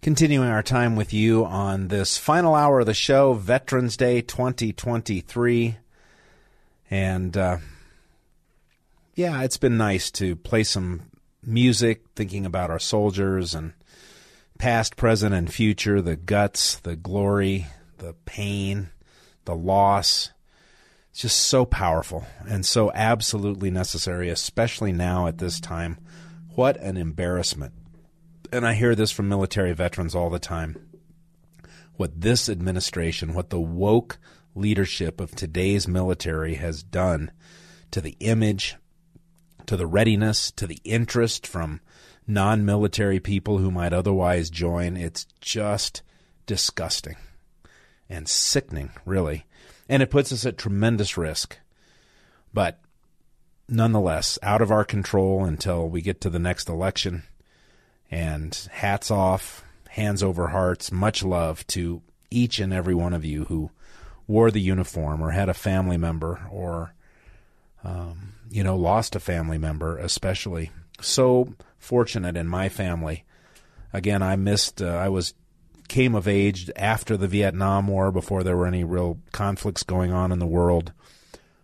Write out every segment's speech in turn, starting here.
Continuing our time with you on this final hour of the show, Veterans Day 2023. And uh, yeah, it's been nice to play some music, thinking about our soldiers and past, present, and future, the guts, the glory, the pain, the loss. It's just so powerful and so absolutely necessary, especially now at this time. What an embarrassment and I hear this from military veterans all the time. What this administration, what the woke leadership of today's military has done to the image, to the readiness, to the interest from non military people who might otherwise join, it's just disgusting and sickening, really. And it puts us at tremendous risk. But nonetheless, out of our control until we get to the next election. And hats off, hands over hearts, much love to each and every one of you who wore the uniform or had a family member or, um, you know, lost a family member, especially. So fortunate in my family. Again, I missed, uh, I was, came of age after the Vietnam War before there were any real conflicts going on in the world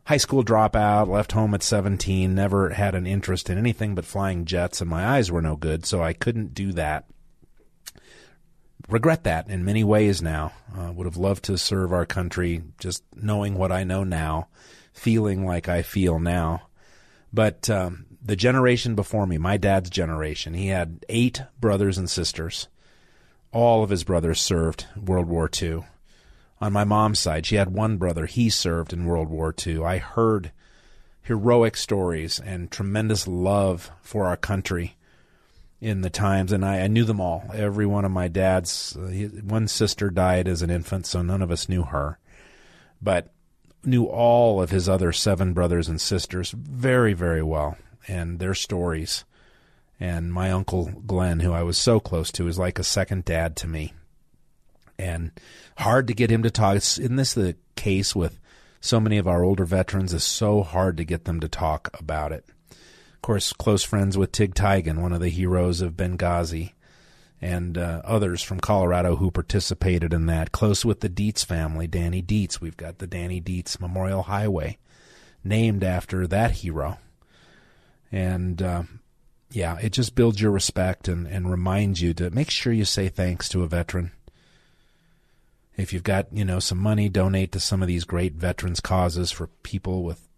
high school dropout, left home at 17, never had an interest in anything but flying jets, and my eyes were no good, so I couldn't do that. Regret that in many ways now. Uh, would have loved to serve our country just knowing what I know now, feeling like I feel now. But um, the generation before me, my dad's generation, he had eight brothers and sisters. All of his brothers served World War II on my mom's side. She had one brother. He served in World War II. I heard heroic stories and tremendous love for our country in the times, and I, I knew them all. Every one of my dad's, uh, he, one sister died as an infant, so none of us knew her, but knew all of his other seven brothers and sisters very, very well, and their stories. And my uncle Glenn, who I was so close to, is like a second dad to me. And hard to get him to talk. Isn't this the case with so many of our older veterans? It's so hard to get them to talk about it. Of course, close friends with Tig Tiegen, one of the heroes of Benghazi, and uh, others from Colorado who participated in that. Close with the Dietz family, Danny Dietz. We've got the Danny Dietz Memorial Highway, named after that hero. And uh, yeah, it just builds your respect and, and reminds you to make sure you say thanks to a veteran if you've got, you know, some money, donate to some of these great veterans causes for people with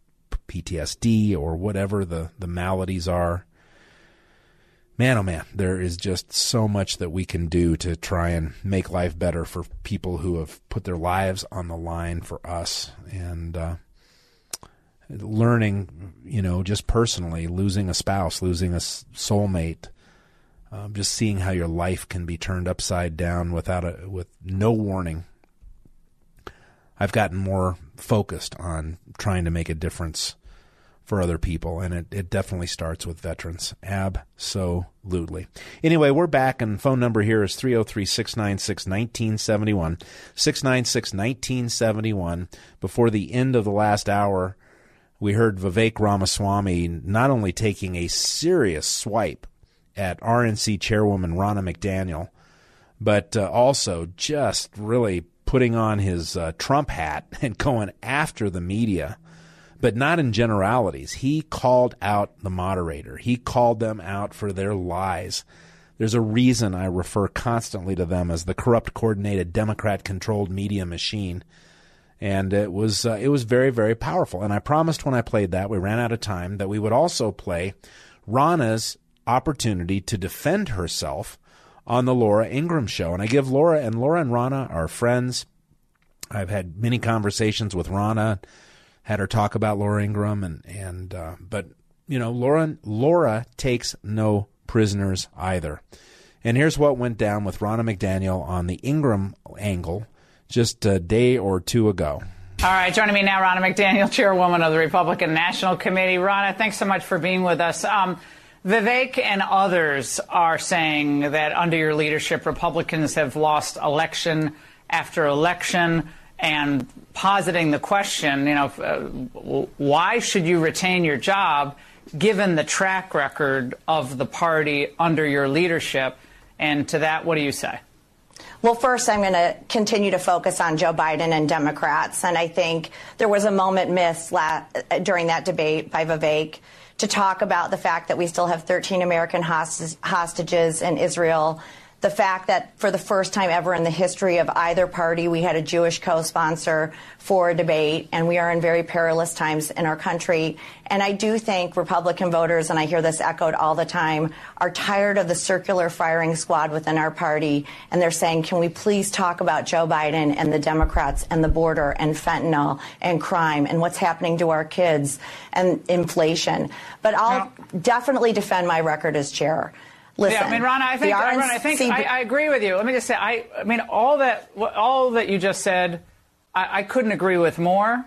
PTSD or whatever the, the maladies are. Man, oh man, there is just so much that we can do to try and make life better for people who have put their lives on the line for us. And, uh, learning, you know, just personally, losing a spouse, losing a soulmate, um, just seeing how your life can be turned upside down without a with no warning. I've gotten more focused on trying to make a difference for other people, and it, it definitely starts with veterans. Absolutely. Anyway, we're back, and phone number here is 303 696 1971. 696 1971. Before the end of the last hour, we heard Vivek Ramaswamy not only taking a serious swipe at RNC chairwoman Ronna McDaniel, but uh, also just really putting on his uh, Trump hat and going after the media, but not in generalities. He called out the moderator, he called them out for their lies. There's a reason I refer constantly to them as the corrupt, coordinated, Democrat-controlled media machine, and it was uh, it was very, very powerful. And I promised when I played that, we ran out of time, that we would also play Ronna's opportunity to defend herself on the Laura Ingraham show. And I give Laura and Laura and Ronna are friends. I've had many conversations with Ronna, had her talk about Laura Ingraham, and and uh, but you know Laura Laura takes no prisoners either. And here's what went down with Ronna McDaniel on the Ingraham angle just a day or two ago. All right, joining me now, Ronna McDaniel, chairwoman of the Republican National Committee. Ronna, thanks so much for being with us. Um, Vivek and others are saying that under your leadership, Republicans have lost election after election and positing the question, you know, uh, why should you retain your job given the track record of the party under your leadership? And to that, what do you say? Well, first, I'm going to continue to focus on Joe Biden and Democrats. And I think there was a moment missed la- during that debate by Vivek to talk about the fact that we still have 13 American host- hostages in Israel the fact that for the first time ever in the history of either party, we had a Jewish co-sponsor for a debate, and we are in very perilous times in our country. And I do think Republican voters, and I hear this echoed all the time, are tired of the circular firing squad within our party, and they're saying, can we please talk about Joe Biden and the Democrats and the border and fentanyl and crime and what's happening to our kids and inflation. But I'll definitely defend my record as chair. Listen, yeah, I mean, Ron, I think, Ronna, I, think I, I, agree with you. Let me just say, I, I mean, all that, all that you just said, I, I couldn't agree with more.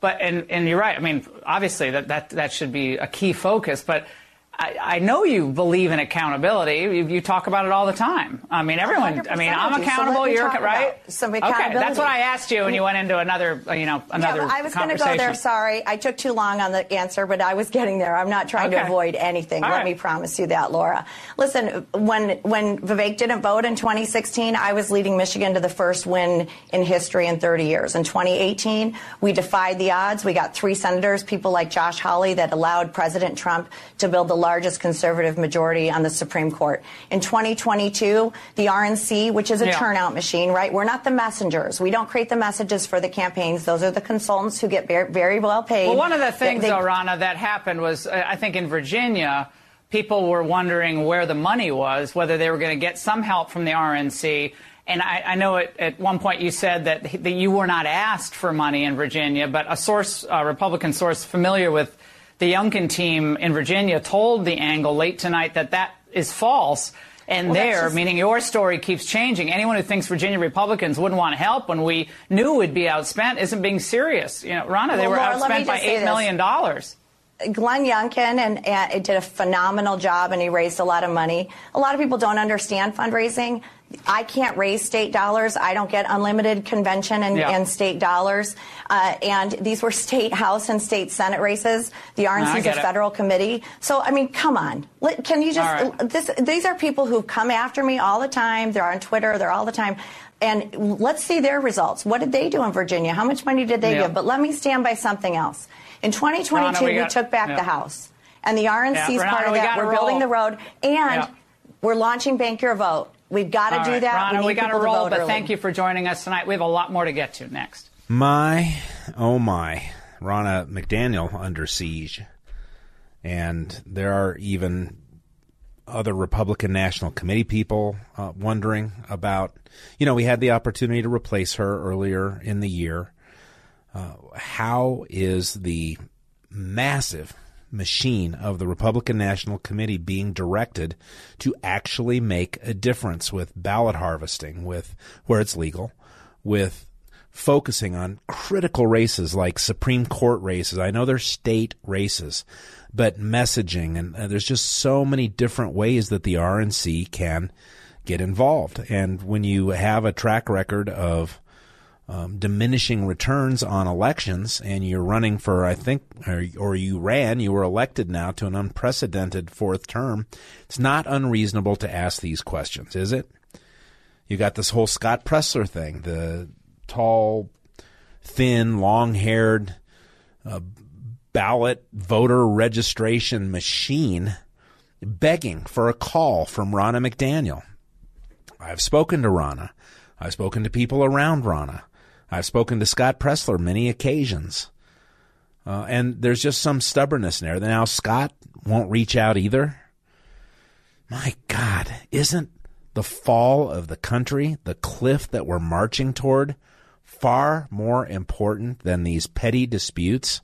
But and, and you're right. I mean, obviously that, that that should be a key focus. But I, I, know you believe in accountability. You, you, talk about it all the time. I mean, everyone. I mean, I'm accountable. So you're right. Some accountability. Okay, that's what I asked you, and you went into another, you know, another. Yeah, I was going to go there. Sorry, I took too long on the answer, but I was getting there. I'm not trying okay. to avoid anything. All Let right. me promise you that, Laura. Listen, when when Vivek didn't vote in 2016, I was leading Michigan to the first win in history in 30 years. In 2018, we defied the odds. We got three senators, people like Josh Hawley, that allowed President Trump to build the largest conservative majority on the Supreme Court. In 2022, the RNC, which is a yeah. turnout machine, right? We're not the messengers. We don't create the messages for the campaigns. Those are the consultants who get very, very well paid. Well, one of the things, they, though, Ronna, that happened was, uh, I think in Virginia, people were wondering where the money was, whether they were going to get some help from the RNC. And I, I know at, at, one point you said that, that you were not asked for money in Virginia, but a source, a Republican source familiar with the Youngkin team in Virginia told the angle late tonight that that is false. And well, there, just... meaning your story keeps changing. Anyone who thinks Virginia Republicans wouldn't want help when we knew we'd be outspent isn't being serious. You know, Ronna, well, they were Laura, outspent by $8 million. dollars. Glenn Youngkin and, and did a phenomenal job, and he raised a lot of money. A lot of people don't understand fundraising. I can't raise state dollars. I don't get unlimited convention and, yeah. and state dollars. Uh, and these were state House and state Senate races. The RNC is a federal it. committee. So, I mean, come on. Can you just, right. this, these are people who come after me all the time. They're on Twitter. They're all the time. And let's see their results. What did they do in Virginia? How much money did they yeah. give? But let me stand by something else. In 2022, we, got, we, took back yeah. the House. And the RNC is part of that. We're building the road. And we're launching Bank Your Vote. We've got to do that. Ronna, we, we got to roll, but early. thank you for joining us tonight. We have a lot more to get to next. My, oh my, Ronna McDaniel under siege. And there are even other Republican National Committee people uh, wondering about, you know, we had the opportunity to replace her earlier in the year. Uh, how is the massive machine of the Republican National Committee being directed to actually make a difference with ballot harvesting, with where it's legal, with focusing on critical races like Supreme Court races. I know they're state races, but messaging and uh, there's just so many different ways that the RNC can get involved. And when you have a track record of um, diminishing returns on elections, and you're running for, I think, or, or, you ran, you were elected now to an unprecedented fourth term, it's not unreasonable to ask these questions, is it? You got this whole Scott Presler thing, the tall, thin, long haired uh, ballot voter registration machine begging for a call from Ronna McDaniel. I've spoken to Ronna. I've spoken to people around Ronna. I've spoken to Scott Presler many occasions. Uh, and there's just some stubbornness in there. Now, Scott won't reach out either. My God, isn't the fall of the country, the cliff that we're marching toward, far more important than these petty disputes?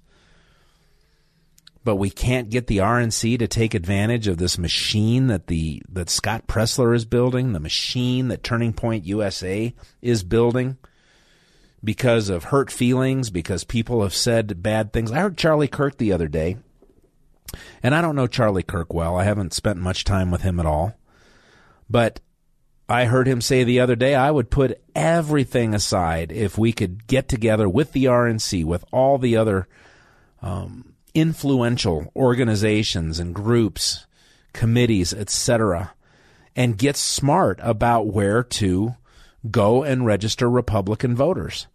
but we can't get the RNC to take advantage of this machine that the that Scott Presler is building, the machine that Turning Point USA is building because of hurt feelings, because people have said bad things. I heard Charlie Kirk the other day, and I don't know Charlie Kirk well. I haven't spent much time with him at all. But I heard him say the other day, I would put everything aside if we could get together with the RNC, with all the other um, influential organizations and groups, committees, etc., and get smart about where to go and register Republican voters.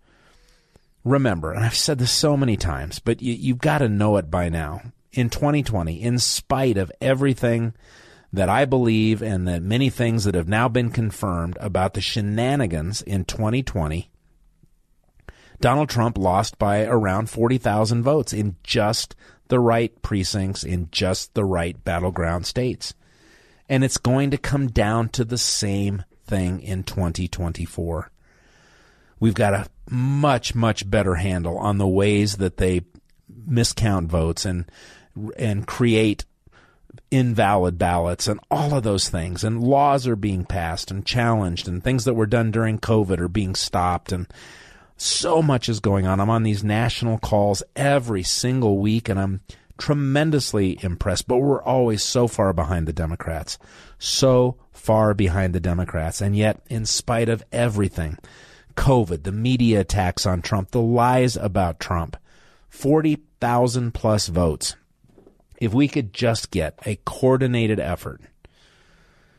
Remember, and I've said this so many times, but you, you've got to know it by now. In 2020, in spite of everything that I believe and that many things that have now been confirmed about the shenanigans in 2020, Donald Trump lost by around 40,000 votes in just the right precincts in just the right battleground states. And it's going to come down to the same thing in 2024. We've got a much, much better handle on the ways that they miscount votes and and create invalid ballots and all of those things and laws are being passed and challenged and things that were done during covid are being stopped and so much is going on. I'm on these national calls every single week and I'm tremendously impressed, but we're always so far behind the Democrats. So far behind the Democrats. And yet, in spite of everything, COVID, the media attacks on Trump, the lies about Trump, 40,000 plus votes. If we could just get a coordinated effort,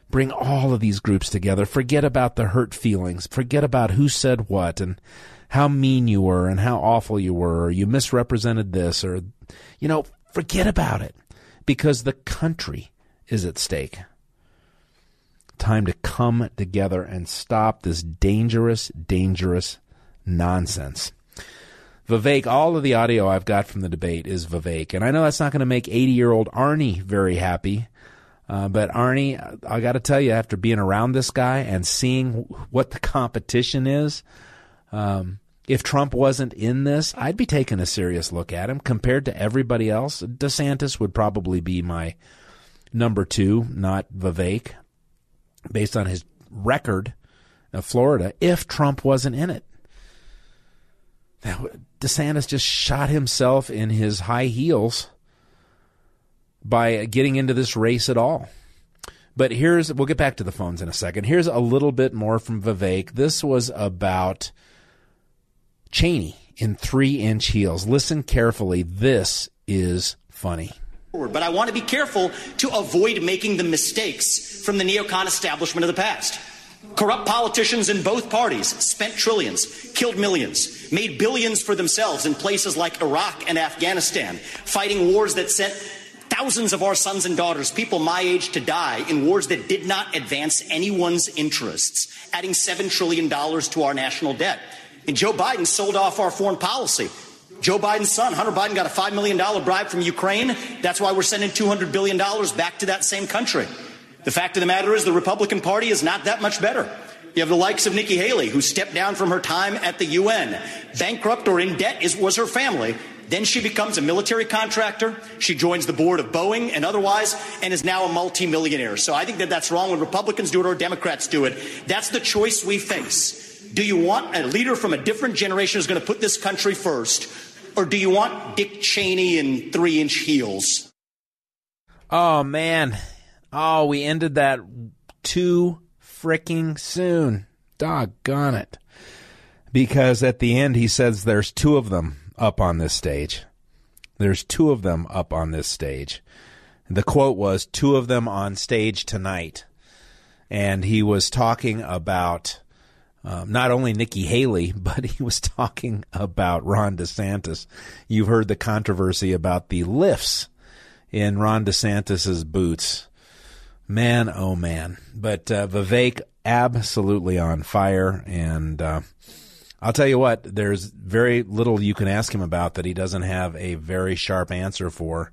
bring all of these groups together, forget about the hurt feelings, forget about who said what, and how mean you were and how awful you were, or you misrepresented this, or, you know, forget about it because the country is at stake. Time to come together and stop this dangerous, dangerous nonsense. Vivek, all of the audio I've got from the debate is Vivek. And I know that's not going to make 80 year old Arnie very happy. Uh, but Arnie, I got to tell you, after being around this guy and seeing what the competition is, um, if Trump wasn't in this, I'd be taking a serious look at him compared to everybody else. DeSantis would probably be my number two, not Vivek, based on his record of Florida, if Trump wasn't in it. Now DeSantis just shot himself in his high heels by getting into this race at all. But here's, we'll get back to the phones in a second. Here's a little bit more from Vivek. This was about Cheney in three inch heels. Listen carefully. This is funny. But I want to be careful to avoid making the mistakes from the neocon establishment of the past. Corrupt politicians in both parties spent trillions, killed millions, made billions for themselves in places like Iraq and Afghanistan, fighting wars that sent thousands of our sons and daughters, people my age, to die in wars that did not advance anyone's interests, adding $7 trillion to our national debt. And Joe Biden sold off our foreign policy. Joe Biden's son, Hunter Biden, got a $5 million bribe from Ukraine. That's why we're sending $200 billion back to that same country. The fact of the matter is, the Republican Party is not that much better. You have the likes of Nikki Haley, who stepped down from her time at the UN. Bankrupt or in debt is, was her family. Then she becomes a military contractor. She joins the board of Boeing and otherwise, and is now a multimillionaire. So I think that that's wrong when Republicans do it or Democrats do it. That's the choice we face. Do you want a leader from a different generation who's going to put this country first? Or do you want Dick Cheney in three inch heels? Oh, man. Oh, we ended that too freaking soon. Doggone it. Because at the end, he says there's two of them up on this stage. There's two of them up on this stage. The quote was two of them on stage tonight. And he was talking about um, not only Nikki Haley, but he was talking about Ron DeSantis. You've heard the controversy about the lifts in Ron DeSantis's boots. Man, oh man. But uh, Vivek absolutely on fire. And uh, I'll tell you what, there's very little you can ask him about that he doesn't have a very sharp answer for.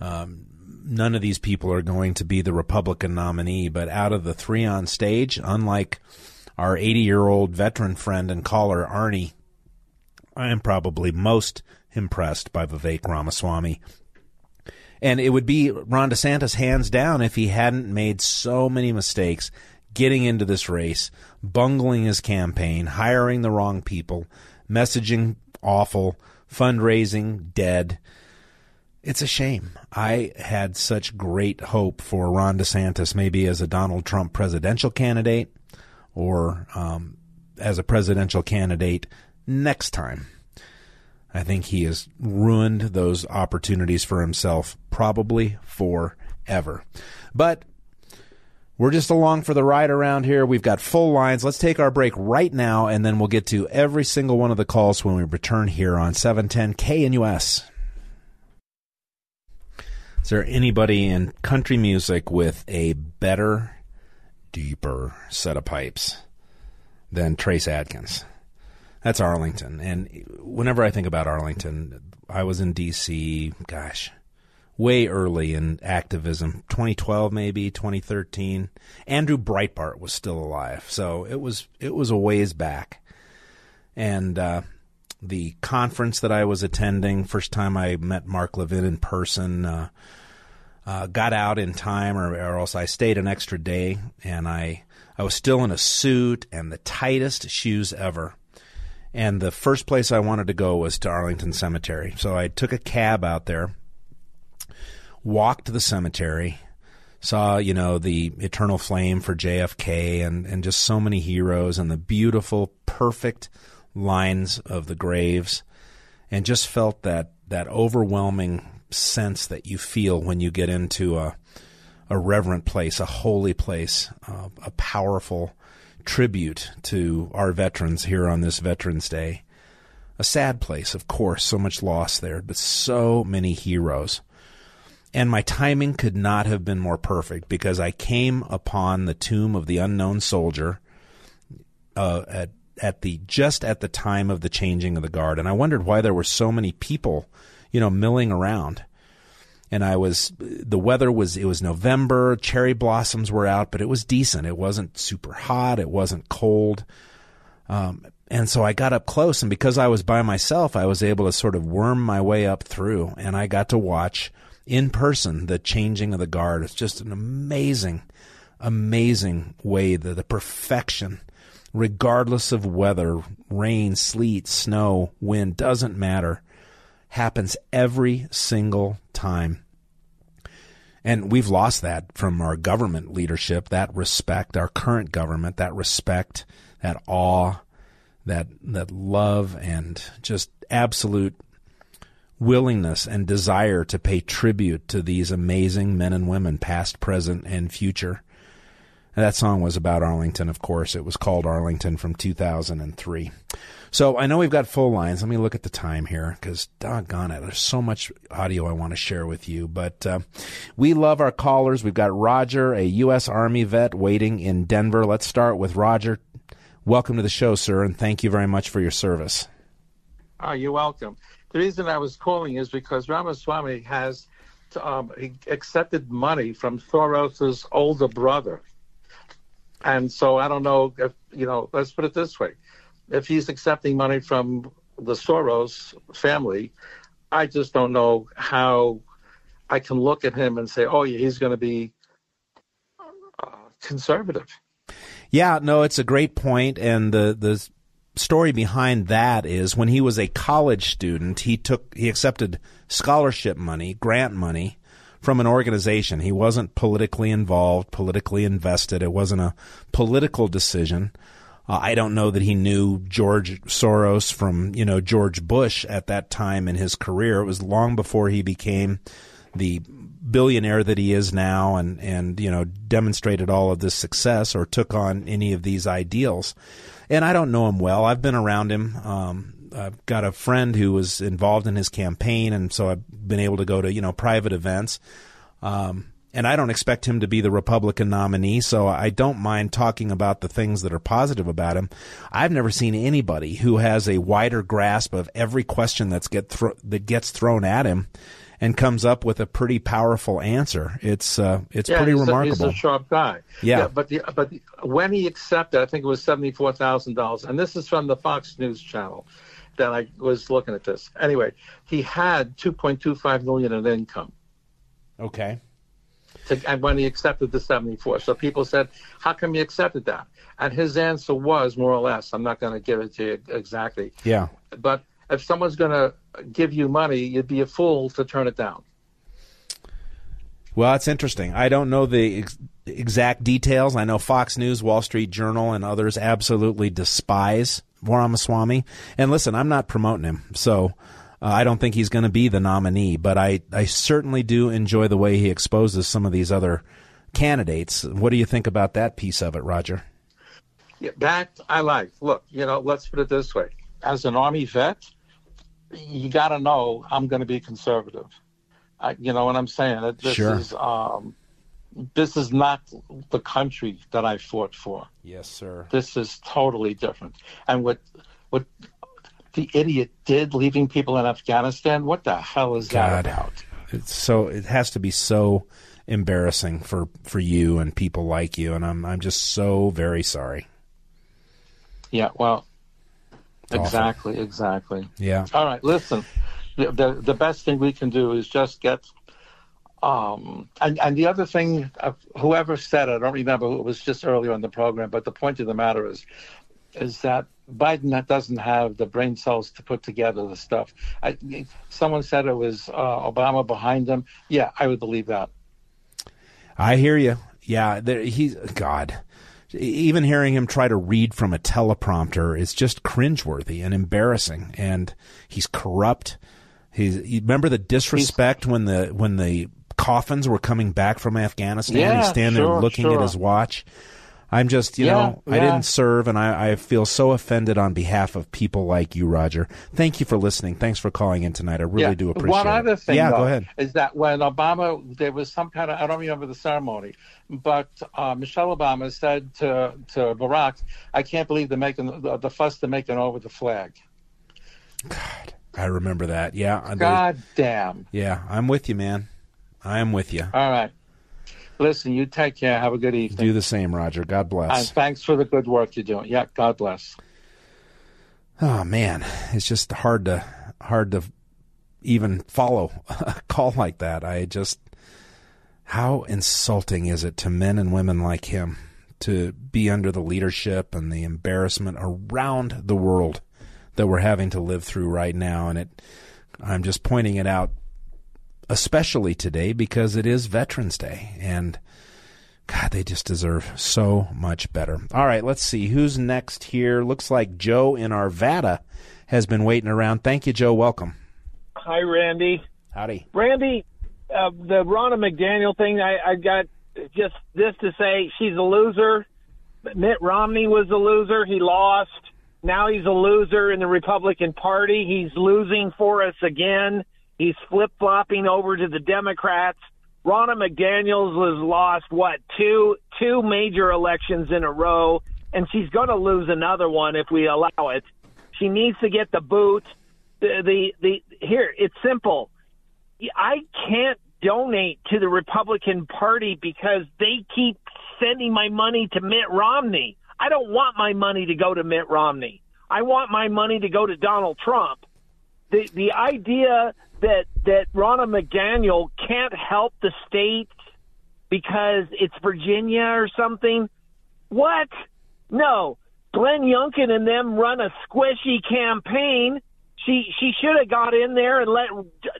Um, none of these people are going to be the Republican nominee, but out of the three on stage, unlike our 80 year old veteran friend and caller, Arnie, I am probably most impressed by Vivek Ramaswamy. And it would be Ron DeSantis hands down if he hadn't made so many mistakes getting into this race, bungling his campaign, hiring the wrong people, messaging awful, fundraising dead. It's a shame. I had such great hope for Ron DeSantis, maybe as a Donald Trump presidential candidate or um, as a presidential candidate next time. I think he has ruined those opportunities for himself, probably forever. But we're just along for the ride around here. We've got full lines. Let's take our break right now, and then we'll get to every single one of the calls when we return here on 710 KNUS. Is there anybody in country music with a better, deeper set of pipes than Trace Adkins? That's Arlington. And whenever I think about Arlington, I was in D.C., gosh, way early in activism 2012 maybe 2013 andrew breitbart was still alive so it was it was a ways back and uh, the conference that i was attending first time i met mark levin in person uh, uh, got out in time or, or else i stayed an extra day and i i was still in a suit and the tightest shoes ever and the first place I wanted to go was to Arlington Cemetery. So I took a cab out there, walked to the cemetery, saw, you know, the eternal flame for JFK and, and just so many heroes and the beautiful, perfect lines of the graves, and just felt that, that overwhelming sense that you feel when you get into a, a reverent place, a holy place, uh, a powerful tribute to our veterans here on this Veterans Day. A sad place, of course, so much loss there, but so many heroes. And my timing could not have been more perfect because I came upon the tomb of the unknown soldier uh, at at the just at the time of the changing of the guard, and I wondered why there were so many people, you know, milling around and I was the weather was it was November, cherry blossoms were out, but it was decent. It wasn't super hot, it wasn't cold. Um, and so I got up close, and because I was by myself, I was able to sort of worm my way up through, and I got to watch in person the changing of the guard. It's just an amazing, amazing way that the perfection, regardless of weather, rain, sleet, snow, wind, doesn't matter, happens every single time. And we've lost that from our government leadership, that respect, our current government, that respect, that awe, that that love and just absolute willingness and desire to pay tribute to these amazing men and women, past, present, and future. And that song was about Arlington, of course. It was called Arlington from 2003. So I know we've got full lines. Let me look at the time here because doggone it, there's so much audio I want to share with you. But uh, we love our callers. We've got Roger, a U.S. Army vet, waiting in Denver. Let's start with Roger. Welcome to the show, sir, and thank you very much for your service. Oh, you're welcome. The reason I was calling is because Ramaswamy has um, accepted money from Soros's older brother. And so I don't know if, you know, let's put it this way if he's accepting money from the Soros family, I just don't know how I can look at him and say, oh, yeah, he's going to be uh, conservative. Yeah, no, it's a great point, and the the story behind that is when he was a college student, he took he accepted scholarship money, grant money from an organization. He wasn't politically involved, politically invested. It wasn't a political decision. Uh, I don't know that he knew George Soros from, you know, George Bush at that time in his career. It was long before he became the billionaire that he is now and, and, you know, demonstrated all of this success or took on any of these ideals. And I don't know him well. I've been around him. Um, I've got a friend who was involved in his campaign, and so I've been able to go to, you know, private events. Um, and I don't expect him to be the Republican nominee, so I don't mind talking about the things that are positive about him. I've never seen anybody who has a wider grasp of every question that's get thro- that gets thrown at him and comes up with a pretty powerful answer. It's uh, it's yeah, pretty he's remarkable. A, he's a sharp guy. Yeah. yeah but the, but the, when he accepted, I think it was seventy four thousand dollars, and this is from the Fox News channel that I was looking at this. Anyway, he had two point two five million in income Okay. To, and when he accepted the 74. So people said, How come he accepted that? And his answer was more or less, I'm not going to give it to you exactly, Yeah. but if someone's going to give you money, you'd be a fool to turn it down. Well, that's interesting. I don't know the ex- exact details. I know Fox News, Wall Street Journal, and others absolutely despise Ramaswamy. And listen, I'm not promoting him, so uh, I don't think he's going to be the nominee. But I, I certainly do enjoy the way he exposes some of these other candidates. What do you think about that piece of it, Roger? Yeah, that I like. Look, you know, let's put it this way: as an Army vet, you got to know I'm going to be conservative. I, you know what I'm saying? This Sure. is um, this is not the country that I fought for. Yes, sir. This is totally different. And what what the idiot did, leaving people in Afghanistan, what the hell is God. that about? It's so it has to be so embarrassing for for you and people like you, and I'm I'm just so very sorry. Yeah, well, awful. exactly, exactly. Yeah. All right, listen. The, the the best thing we can do is just get. Um, and and the other thing, uh, whoever said it, I don't remember. who- It was just earlier in the program, but the point of the matter is, is that Biden doesn't have the brain cells to put together the stuff. I, someone said it was uh, Obama behind him. Yeah, I would believe that. I hear you. Yeah, there, he's God. Even hearing him try to read from a teleprompter is just cringeworthy and embarrassing. And he's corrupt. He's. You remember the disrespect when the when the coffins were coming back from Afghanistan. Yeah, he's standing there sure, looking at his watch. I'm just, you Yeah, know, I didn't serve, and I, I feel so offended on behalf of people like you, Roger. Thank you for listening. Thanks for calling in tonight. I really yeah. do appreciate it. One other thing, yeah, though, go ahead. is that when Obama, there was some kind of, I don't remember the ceremony, but uh, Michelle Obama said to, to Barack, I can't believe they're making the, the fuss they're making over the flag. God, I remember that. Yeah, God damn. yeah, I'm with you, man. I am with you. All right. Listen, you take care. Have a good evening. Do the same, Roger. God and bless. thanks for the good work you're doing. Yeah, God bless. Oh man, it's just hard to hard to even follow a call like that. I just how insulting is it to men and women like him to be under the leadership and the embarrassment around the world that we're having to live through right now and it I'm just pointing it out especially today because it is Veterans Day and God, they just deserve so much better. All right, let's see who's next here. Looks like Joe in Arvada has been waiting around. Thank you, Joe. Welcome. Hi, Randy. Howdy. Randy, uh, the Ronna McDaniel thing, I, I got just this to say she's a loser. Mitt Romney was a loser. He lost. Now he's a loser in the Republican Party. He's losing for us again. He's flip flopping over to the Democrats. Ronna McDaniels has lost what two two major elections in a row, and she's going to lose another one if we allow it. She needs to get the boot. The the, the here it's simple. I can't donate to the Republican Party because they keep sending my money to Mitt Romney. I don't want my money to go to Mitt Romney. I want my money to go to Donald Trump. The the idea that that Ronna McDaniel can't help the state because it's Virginia or something. What? No. Glenn Youngkin and them run a squishy campaign. She she should have got in there and let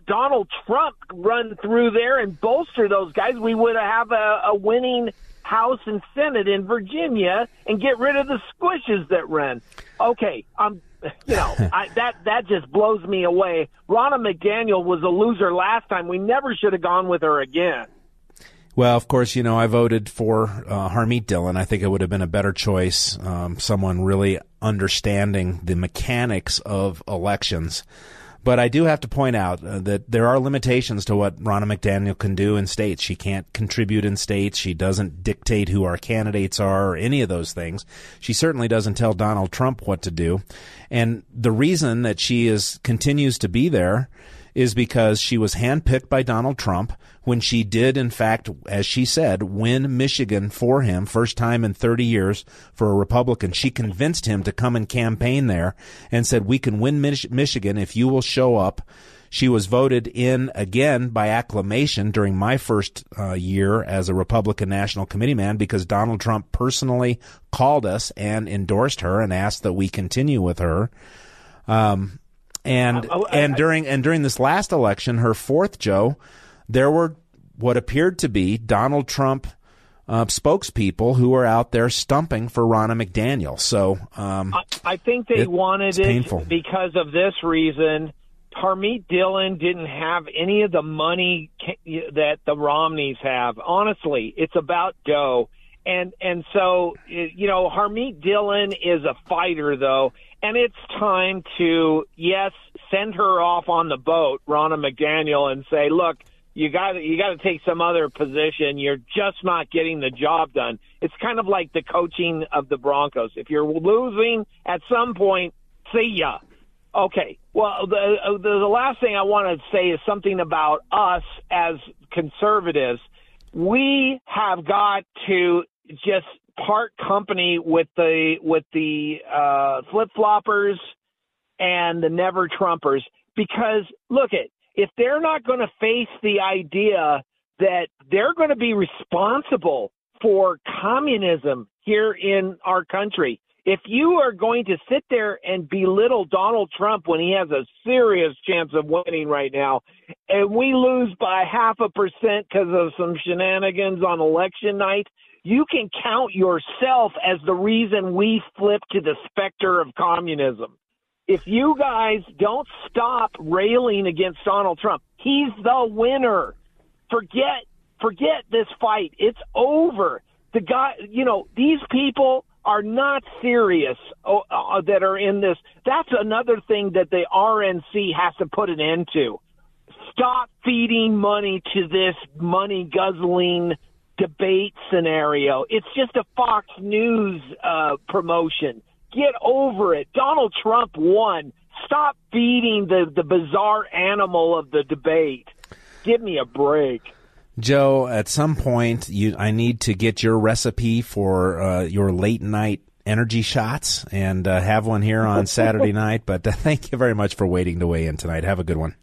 Donald Trump run through there and bolster those guys. We would have a, a winning House and Senate in Virginia and get rid of the squishes that run. Okay, um, you know I, that that just blows me away. Ronna McDaniel was a loser last time. We never should have gone with her again. Well, of course, you know, I voted for uh, Harmeet Dillon. I think it would have been a better choice. Um, someone really understanding the mechanics of elections. But I do have to point out uh, that there are limitations to what Ronna McDaniel can do in states. She can't contribute in states. She doesn't dictate who our candidates are or any of those things. She certainly doesn't tell Donald Trump what to do. And the reason that she is continues to be there is because she was handpicked by Donald Trump when she did, in fact, as she said, win Michigan for him, first time in 30 years for a Republican. She convinced him to come and campaign there and said, we can win Mich- Michigan if you will show up. She was voted in again by acclamation during my first uh, year as a Republican National Committee man because Donald Trump personally called us and endorsed her and asked that we continue with her. Um, and oh, I- and I- during and during this last election, her fourth, Joe, there were what appeared to be Donald Trump uh, spokespeople who were out there stumping for Ronna McDaniel. So um, I think they It- wanted it painful. because of this reason. Harmeet Dillon didn't have any of the money that the Romneys have. Honestly, it's about dough. And and so you know Harmeet Dillon is a fighter though, and it's time to yes send her off on the boat, Ronna McDaniel, and say, look, you got you got to take some other position. You're just not getting the job done. It's kind of like the coaching of the Broncos. If you're losing at some point, see ya. Okay. Well, the the, the last thing I want to say is something about us as conservatives. We have got to just part company with the with the uh, flip floppers and the never Trumpers because look at if they're not going to face the idea that they're going to be responsible for communism here in our country. If you are going to sit there and belittle Donald Trump when he has a serious chance of winning right now, and we lose by half a percent because of some shenanigans on election night, you can count yourself as the reason we flip to the specter of communism if you guys don't stop railing against Donald Trump, he's the winner. Forget forget this fight. It's over. The guy, you know, these people are not serious uh, uh, that are in this. That's another thing that the RNC has to put an end to. Stop feeding money to this money guzzling debate scenario. It's just a Fox News uh, promotion. Get over it. Donald Trump won. Stop feeding the, the bizarre animal of the debate. Give me a break. Joe, at some point, you I need to get your recipe for uh, your late night energy shots and uh, have one here on Saturday night. But uh, thank you very much for waiting to weigh in tonight. Have a good one.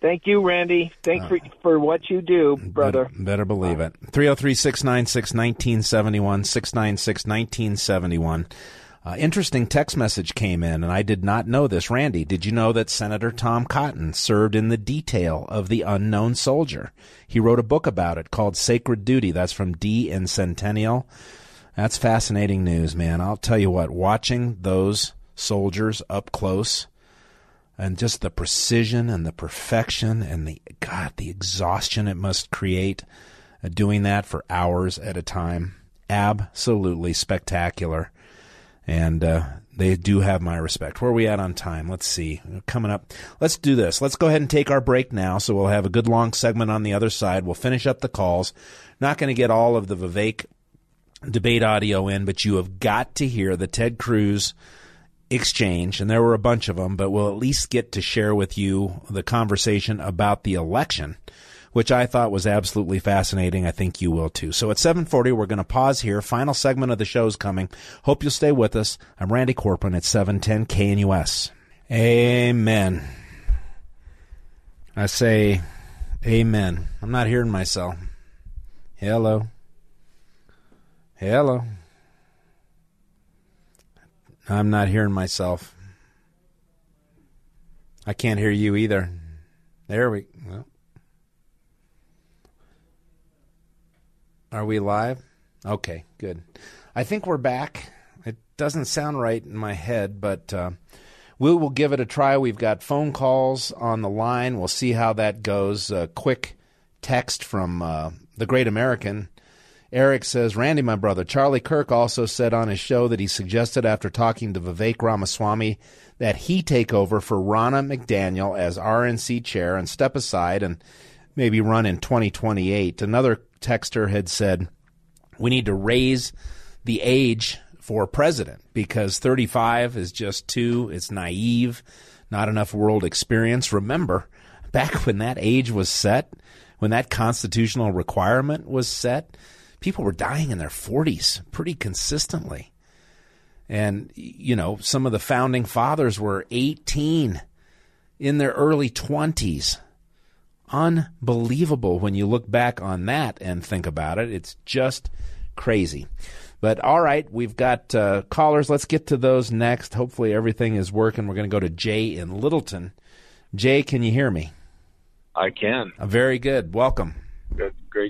Thank you, Randy. Thanks for, for what you do, brother. Better, better believe it. 303 696 1971, 696 1971. Uh, interesting text message came in, and I did not know this. Randy, did you know that Senator Tom Cotton served in the detail of the unknown soldier? He wrote a book about it called Sacred Duty. That's from D in Centennial. That's fascinating news, man. I'll tell you what, watching those soldiers up close and just the precision and the perfection and the God, the exhaustion it must create uh, doing that for hours at a time. Absolutely spectacular. And uh, they do have my respect. Where are we at on time? Let's see. Coming up. Let's do this. Let's go ahead and take our break now. So we'll have a good long segment on the other side. We'll finish up the calls. Not going to get all of the Vivek debate audio in, but you have got to hear the Ted Cruz exchange, and there were a bunch of them, but we'll at least get to share with you the conversation about the election, which I thought was absolutely fascinating. I think you will too. So at 740, we're going to pause here. Final segment of the show is coming. Hope you'll stay with us. I'm Randy Corporon at 710 KNUS. Amen. I say amen. I'm not hearing myself. Hello. Hello. I'm not hearing myself. I can't hear you either. There we. Are we live? Okay, good. I think we're back. It doesn't sound right in my head, but uh, we will give it a try. We've got phone calls on the line. We'll see how that goes. A quick text from uh, the Great American. Eric says, Randy, my brother, Charlie Kirk also said on his show that he suggested after talking to Vivek Ramaswamy that he take over for Ronna McDaniel as RNC chair and step aside and maybe run in 2028. Another texter had said, we need to raise the age for president because 35 is just too, it's naive, not enough world experience. Remember, back when that age was set, when that constitutional requirement was set, people were dying in their 40s pretty consistently. And, you know, some of the founding fathers were 18 in their early 20s. Unbelievable when you look back on that and think about it. It's just crazy. But all right, we've got uh, callers. Let's get to those next. Hopefully, everything is working. We're going to go to Jay in Littleton. Jay, can you hear me? I can. Uh, very good. Welcome.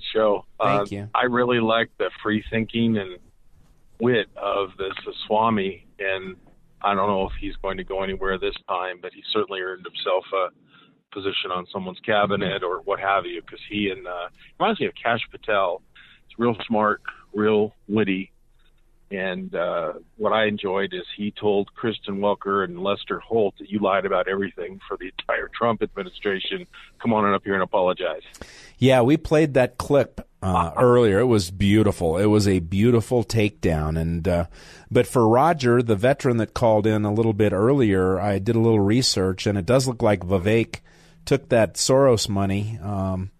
Great show. Thank uh, you. I really like the free thinking and wit of this Swami, and I don't know if he's going to go anywhere this time, but he certainly earned himself a position on someone's cabinet or what have you, because he and uh, reminds me of Kash Patel. He's real smart, real witty, and uh, what I enjoyed is he told Kristen Welker and Lester Holt that you lied about everything for the entire Trump administration. Come on up here and apologize. Yeah, we played that clip uh, earlier. It was beautiful. It was a beautiful takedown. And uh, but for Roger, the veteran that called in a little bit earlier, I did a little research, and it does look like Vivek took that Soros money. Um,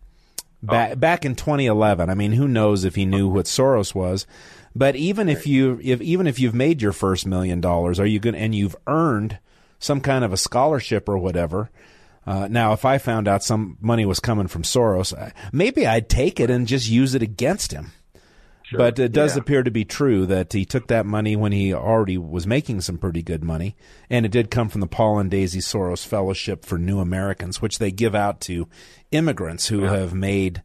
back, back in 2011. I mean, who knows if he knew what Soros was? But even if you, if even if you've made your first million dollars, are you going and you've earned some kind of a scholarship or whatever? Uh, now, if I found out some money was coming from Soros, maybe I'd take it and just use it against him. Sure. But it does Yeah. appear to be true that he took that money when he already was making some pretty good money, and it did come from the Paul and Daisy Soros Fellowship for New Americans, which they give out to immigrants who have made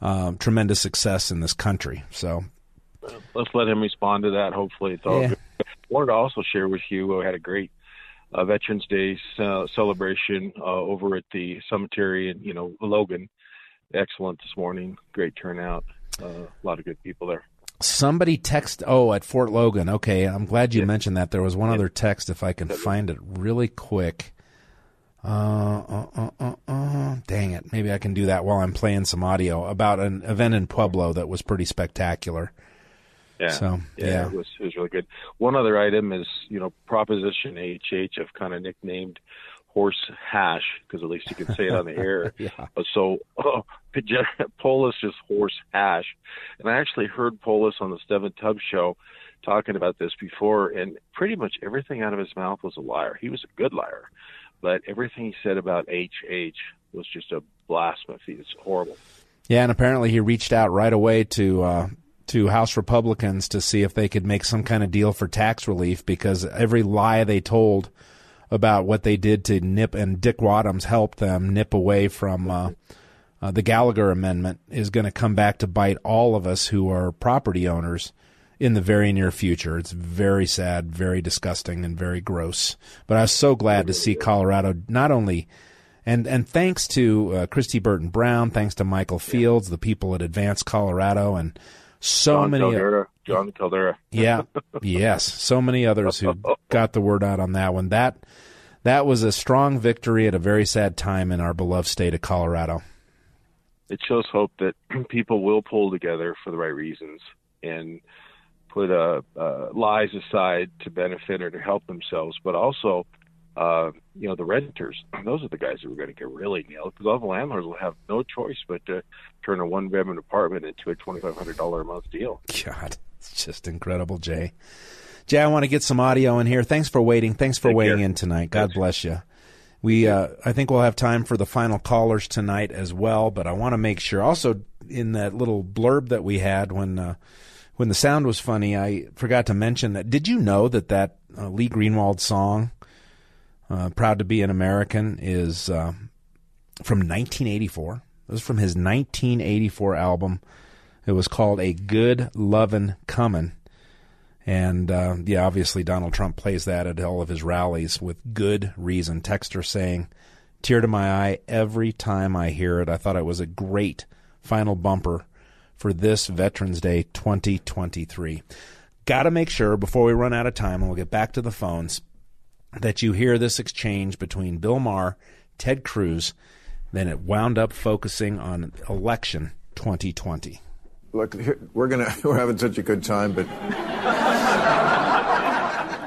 um, tremendous success in this country. So, let's let him respond to that. Hopefully, it's all Yeah. good. I wanted to also share with you. We had a great uh, Veterans Day uh, celebration uh, over at the cemetery in you know Logan. Excellent this morning. Great turnout. Uh, a lot of good people there. somebody text. Oh, at Fort Logan. Okay, I'm glad you mentioned that. There was one other text. If I can find it really quick. Uh, uh, uh, uh, uh, dang it. Maybe I can do that while I'm playing some audio about an event in Pueblo that was pretty spectacular. Yeah. So, yeah, yeah. It, was, it was really good. One other item is, you know, Proposition HH. I've kind of nicknamed horse hash because at least you can say it on the air. Yeah. Uh, So, oh, Polis is horse hash. And I actually heard Polis on the Steffan Tubbs show talking about this before, and pretty much everything out of his mouth was a liar. He was a good liar, but everything he said about HH was just a blasphemy. It's horrible. Yeah, and apparently he reached out right away to uh, to House Republicans to see if they could make some kind of deal for tax relief because every lie they told about what they did to nip and Dick Wadhams helped them nip away from uh, uh, the Gallagher Amendment is going to come back to bite all of us who are property owners in the very near future. It's very sad, very disgusting, and very gross. But I was so glad to see Colorado not only and and thanks to uh, Kristi Burton Brown, thanks to Michael Fields, the people at Advance Colorado, and so John many. Caldera. John Caldera. yeah, yes, so many others who got the word out on that one. That that was a strong victory at a very sad time in our beloved state of Colorado. it shows hope that people will pull together for the right reasons and put uh, uh, lies aside to benefit or to help themselves, but also, uh, you know, the renters. Those are the guys who are going to get really nailed because all the landlords will have no choice but to turn a one-bedroom apartment into a twenty-five hundred dollar a month deal. God, it's just incredible, Jay. Jay, I want to get some audio in here. Thanks for waiting. Thanks for Take waiting care. in tonight. God bless you. We, uh, I think we'll have time for the final callers tonight as well. But I want to make sure. Also, in that little blurb that we had when uh, when the sound was funny, I forgot to mention that. Did you know that that uh, Lee Greenwood song, uh, "Proud to Be an American," is uh, from 1984? It was from his 1984 album. It was called "A Good Lovin' Comin'." And uh, yeah, obviously Donald Trump plays that at all of his rallies with good reason. Texter saying, "Tear to my eye every time I hear it." I thought it was a great final bumper for this Veterans Day 2023. Got to make sure before we run out of time, and we'll get back to the phones, that you hear this exchange between Bill Maher, Ted Cruz. Then it wound up focusing on election 2020. Look, we're gonna we're having such a good time, but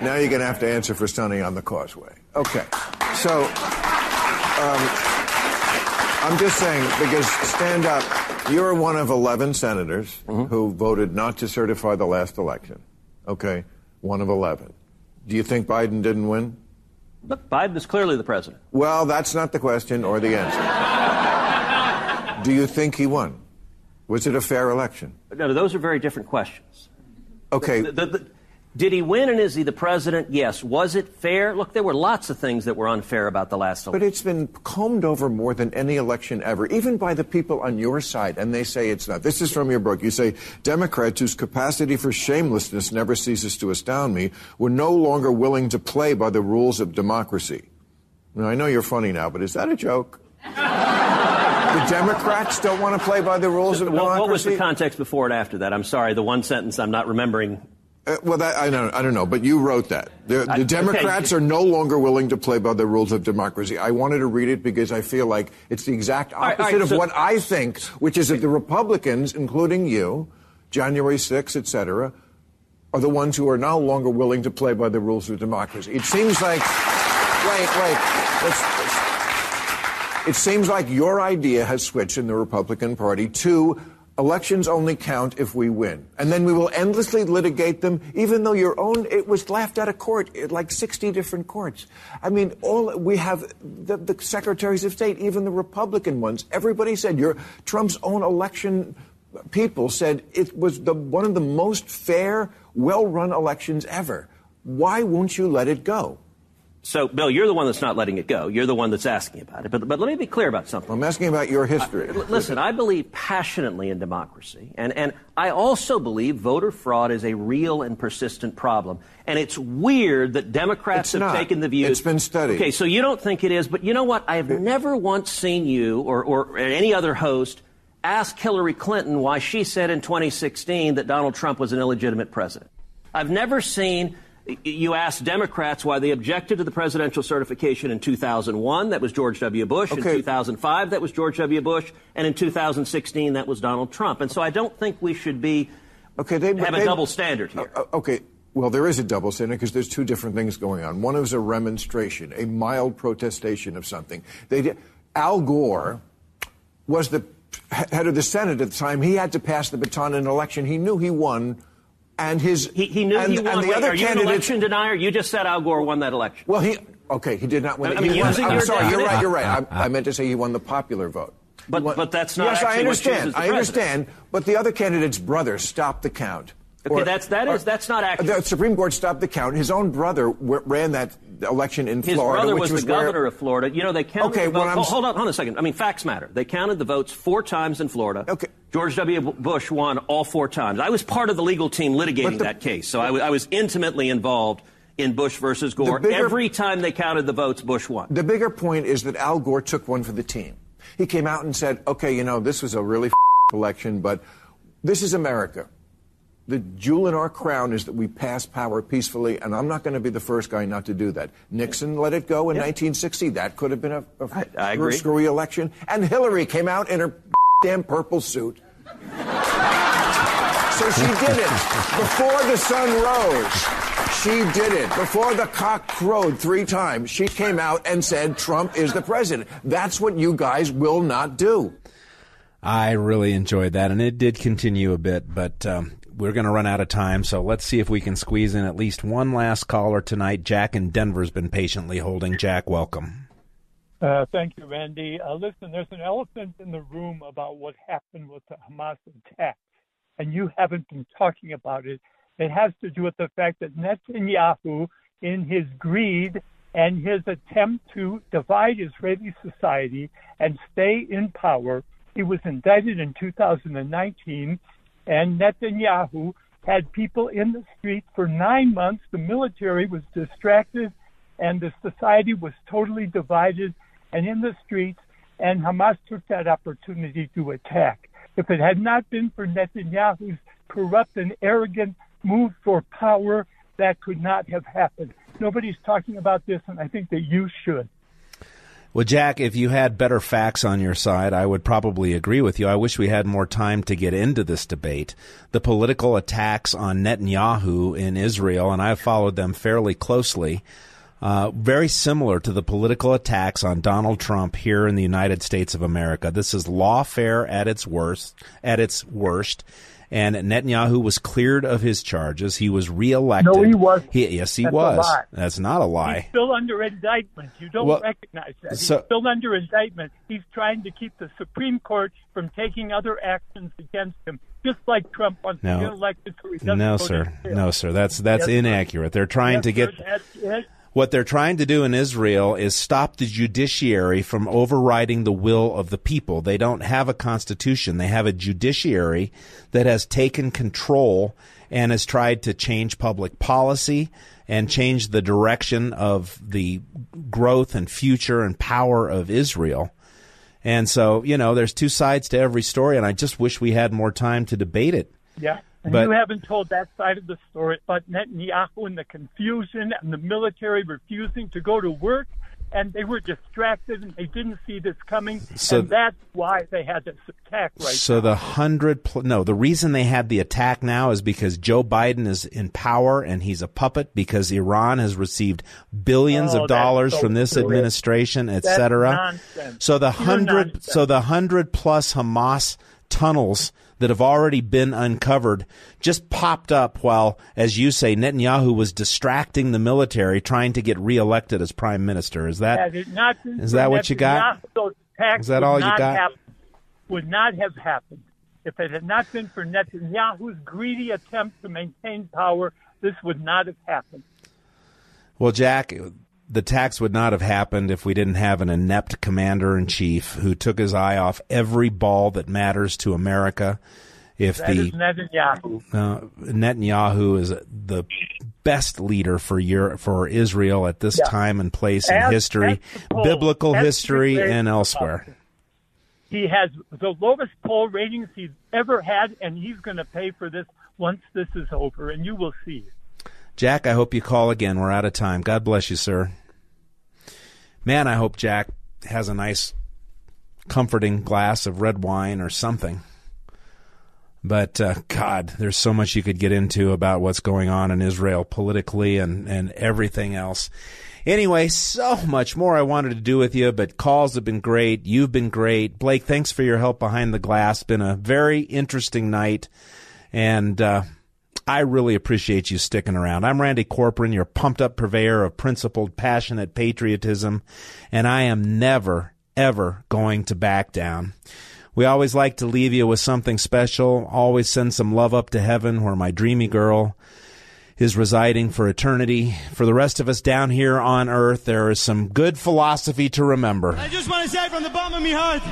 now you're gonna have to answer for stunning on the causeway. Okay, so um, I'm just saying because stand up. You're one of 11 senators Mm-hmm. who voted not to certify the last election. Okay, one of 11. Do you think Biden didn't win? Look, Biden is clearly the president. Well, that's not the question or the answer. Do you think he won? Was it a fair election? No, those are very different questions. Okay. The- the- the- did he win and is he the president? Yes. Was it fair? Look, there were lots of things that were unfair about the last election. But it's been combed over more than any election ever, even by the people on your side, and they say it's not. This is from your book. You say Democrats, whose capacity for shamelessness never ceases to astound me, were no longer willing to play by the rules of democracy. Now, I know you're funny now, but is that a joke? the Democrats don't want to play by the rules of democracy? what was the context before and after that? I'm sorry, the one sentence I'm not remembering. Uh, well, that, I don't, I don't know, but you wrote that. The, I- Democrats okay. are no longer willing to play by the rules of democracy. I wanted to read it because I feel like it's the exact opposite all right, of so- what I think, which is that the Republicans, including you, January 6th, et cetera, are the ones who are no longer willing to play by the rules of democracy. It seems like, wait, wait, let's, let's- it seems like your idea has switched in the Republican Party to elections only count if we win. And then we will endlessly litigate them, even though your own, it was laughed out of court, like 60 different courts. I mean, all, we have the, the secretaries of state, even the Republican ones, everybody said your, Trump's own election people said it was the, one of the most fair, well-run elections ever. Why won't you let it go? So, Bill, you're the one that's not letting it go. You're the one that's asking about it. But, but let me be clear about something. I'm asking about your history. Uh, l- Listen, I believe passionately in democracy, and, and I also believe voter fraud is a real and persistent problem. And it's weird that Democrats It's have not. taken the view. It's been studied. Okay, so you don't think it is, but you know what? I have never once seen you or, or any other host ask Hillary Clinton why she said in 2016 that Donald Trump was an illegitimate president. I've never seen you ask Democrats why they objected to the presidential certification in 2001. That was George W. Bush. In 2005, that was George W. Bush. And in 2016, that was Donald Trump. And so I don't think we should be Okay, they have a double standard here. Uh, okay. Well, there is a double standard because there's two different things going on. One is a remonstration, a mild protestation of something. They did, Al Gore was the head of the Senate at the time. He had to pass the baton in an election. He knew he won, and his he, he knew and, he won. and the Wait, other are you an election denier? You just said Al Gore won that election. Well, he okay. He did not win. I mean, won- I'm sorry. You're right. You're right. I, I meant to say he won the popular vote. But- won- but that's not Yes, I understand. I understand. But the other candidate's brother stopped the count. Okay, that's- that is- that's not accurate. The Supreme Court stopped the count. His own brother w- ran that election in His Florida, brother which was, the where- governor of Florida. You know, they counted Okay, the votes. I'm- oh, Hold, on, hold on a second. I mean, facts matter. They counted the votes four times in Florida. Okay. George W. Bush won all four times. I was part of the legal team litigating the- that case, so I, w- I was intimately involved in Bush versus Gore. bigger- Every time they counted the votes, Bush won. The bigger point is that Al Gore took one for the team. He came out and said, okay, you know, this was a really election, but this is America. The jewel in our crown is that we pass power peacefully, and I'm not going to be the first guy not to do that. Nixon let it go in 1960. That could have been a, a I- I agree. screwy election. And Hillary came out in her damn purple suit. So she did it before the sun rose. She did it before the cock crowed three times. She came out and said Trump is the president. That's what you guys will not do. I really enjoyed that, and it did continue a bit, but um, we're going to run out of time, so let's see if we can squeeze in at least one last caller tonight. Jack in Denver's been patiently holding. Jack, welcome. Uh, thank you, Randy. Uh, listen, there's an elephant in the room about what happened with the Hamas attack, and you haven't been talking about it. It has to do with the fact that Netanyahu, in his greed and his attempt to divide Israeli society and stay in power, he was indicted in 2019, and Netanyahu had people in the street for nine months. The military was distracted, and the society was totally divided and in the streets, and Hamas took that opportunity to attack. If it had not been for Netanyahu's corrupt and arrogant move for power, that could not have happened. Nobody's talking about this, and I think that you should. Well, Jack, if you had better facts on your side, I would probably agree with you. I wish we had more time to get into this debate. The political attacks on Netanyahu in Israel, and I've followed them fairly closely, Uh, very similar to the political attacks on Donald Trump here in the United States of America. This is lawfare at its worst. At its worst, and Netanyahu was cleared of his charges. He was reelected. No, he was. yes, he That's was. That's not a lie. He's still under indictment. You don't Well, recognize that. He's so- still under indictment. He's trying to keep the Supreme Court from taking other actions against him, just like Trump wants No. to get elected so he No, sir. No, sir. That's that's Yes, inaccurate. They're trying Yes, to get sir, that's. What they're trying to do in Israel is stop the judiciary from overriding the will of the people. They don't have a constitution. They have a judiciary that has taken control and has tried to change public policy and change the direction of the growth and future and power of Israel. And so, you know, there's two sides to every story, and I just wish we had more time to debate it. Yeah. And But- you haven't told that side of the story but Netanyahu and the confusion and the military refusing to go to work. And they were distracted and they didn't see this coming. So- and that's why they had this attack right so the hundred pl- no the reason they had the attack now is because Joe Biden is in power and he's a puppet because Iran has received billions Oh, of dollars so from this administration etc so the Pure hundred nonsense. so the hundred plus Hamas tunnels that have already been uncovered just popped up while as you say Netanyahu was distracting the military trying to get reelected as prime minister is that Had it not is that what you got? Netanyahu, those attacks Is that all you got? happen- would not have happened. If it had not been for Netanyahu's greedy attempt to maintain power, this would not have happened. Well, Jack, the tax would not have happened if we didn't have an inept commander in chief who took his eye off every ball that matters to America. If That is the Netanyahu. uh, Netanyahu is the best leader for Europe, for Israel at this Yeah. time and place in Ask- history, biblical history, and elsewhere. He has the lowest poll ratings he's ever had, and he's going to pay for this once this is over, and you will see. Jack, I hope you call again. We're out of time. God bless you, sir. Man, I hope Jack has a nice, comforting glass of red wine or something. But uh, God, there's so much you could get into about what's going on in Israel politically and, and everything else. Anyway, so much more I wanted to do with you, but calls have been great. You've been great. Blake, thanks for your help behind the glass. Been a very interesting night. And uh, I really appreciate you sticking around. I'm Randy Corporon, your pumped up purveyor of principled, passionate patriotism, and I am never, ever going to back down. We always like to leave you with something special. Always send some love up to heaven where my dreamy girl is residing for eternity. For the rest of us down here on earth, there is some good philosophy to remember. I just want to say from the bottom of my heart,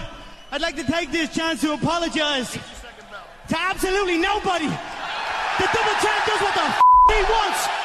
I'd like to take this chance to apologize to absolutely nobody. The double champ does what the f- he wants.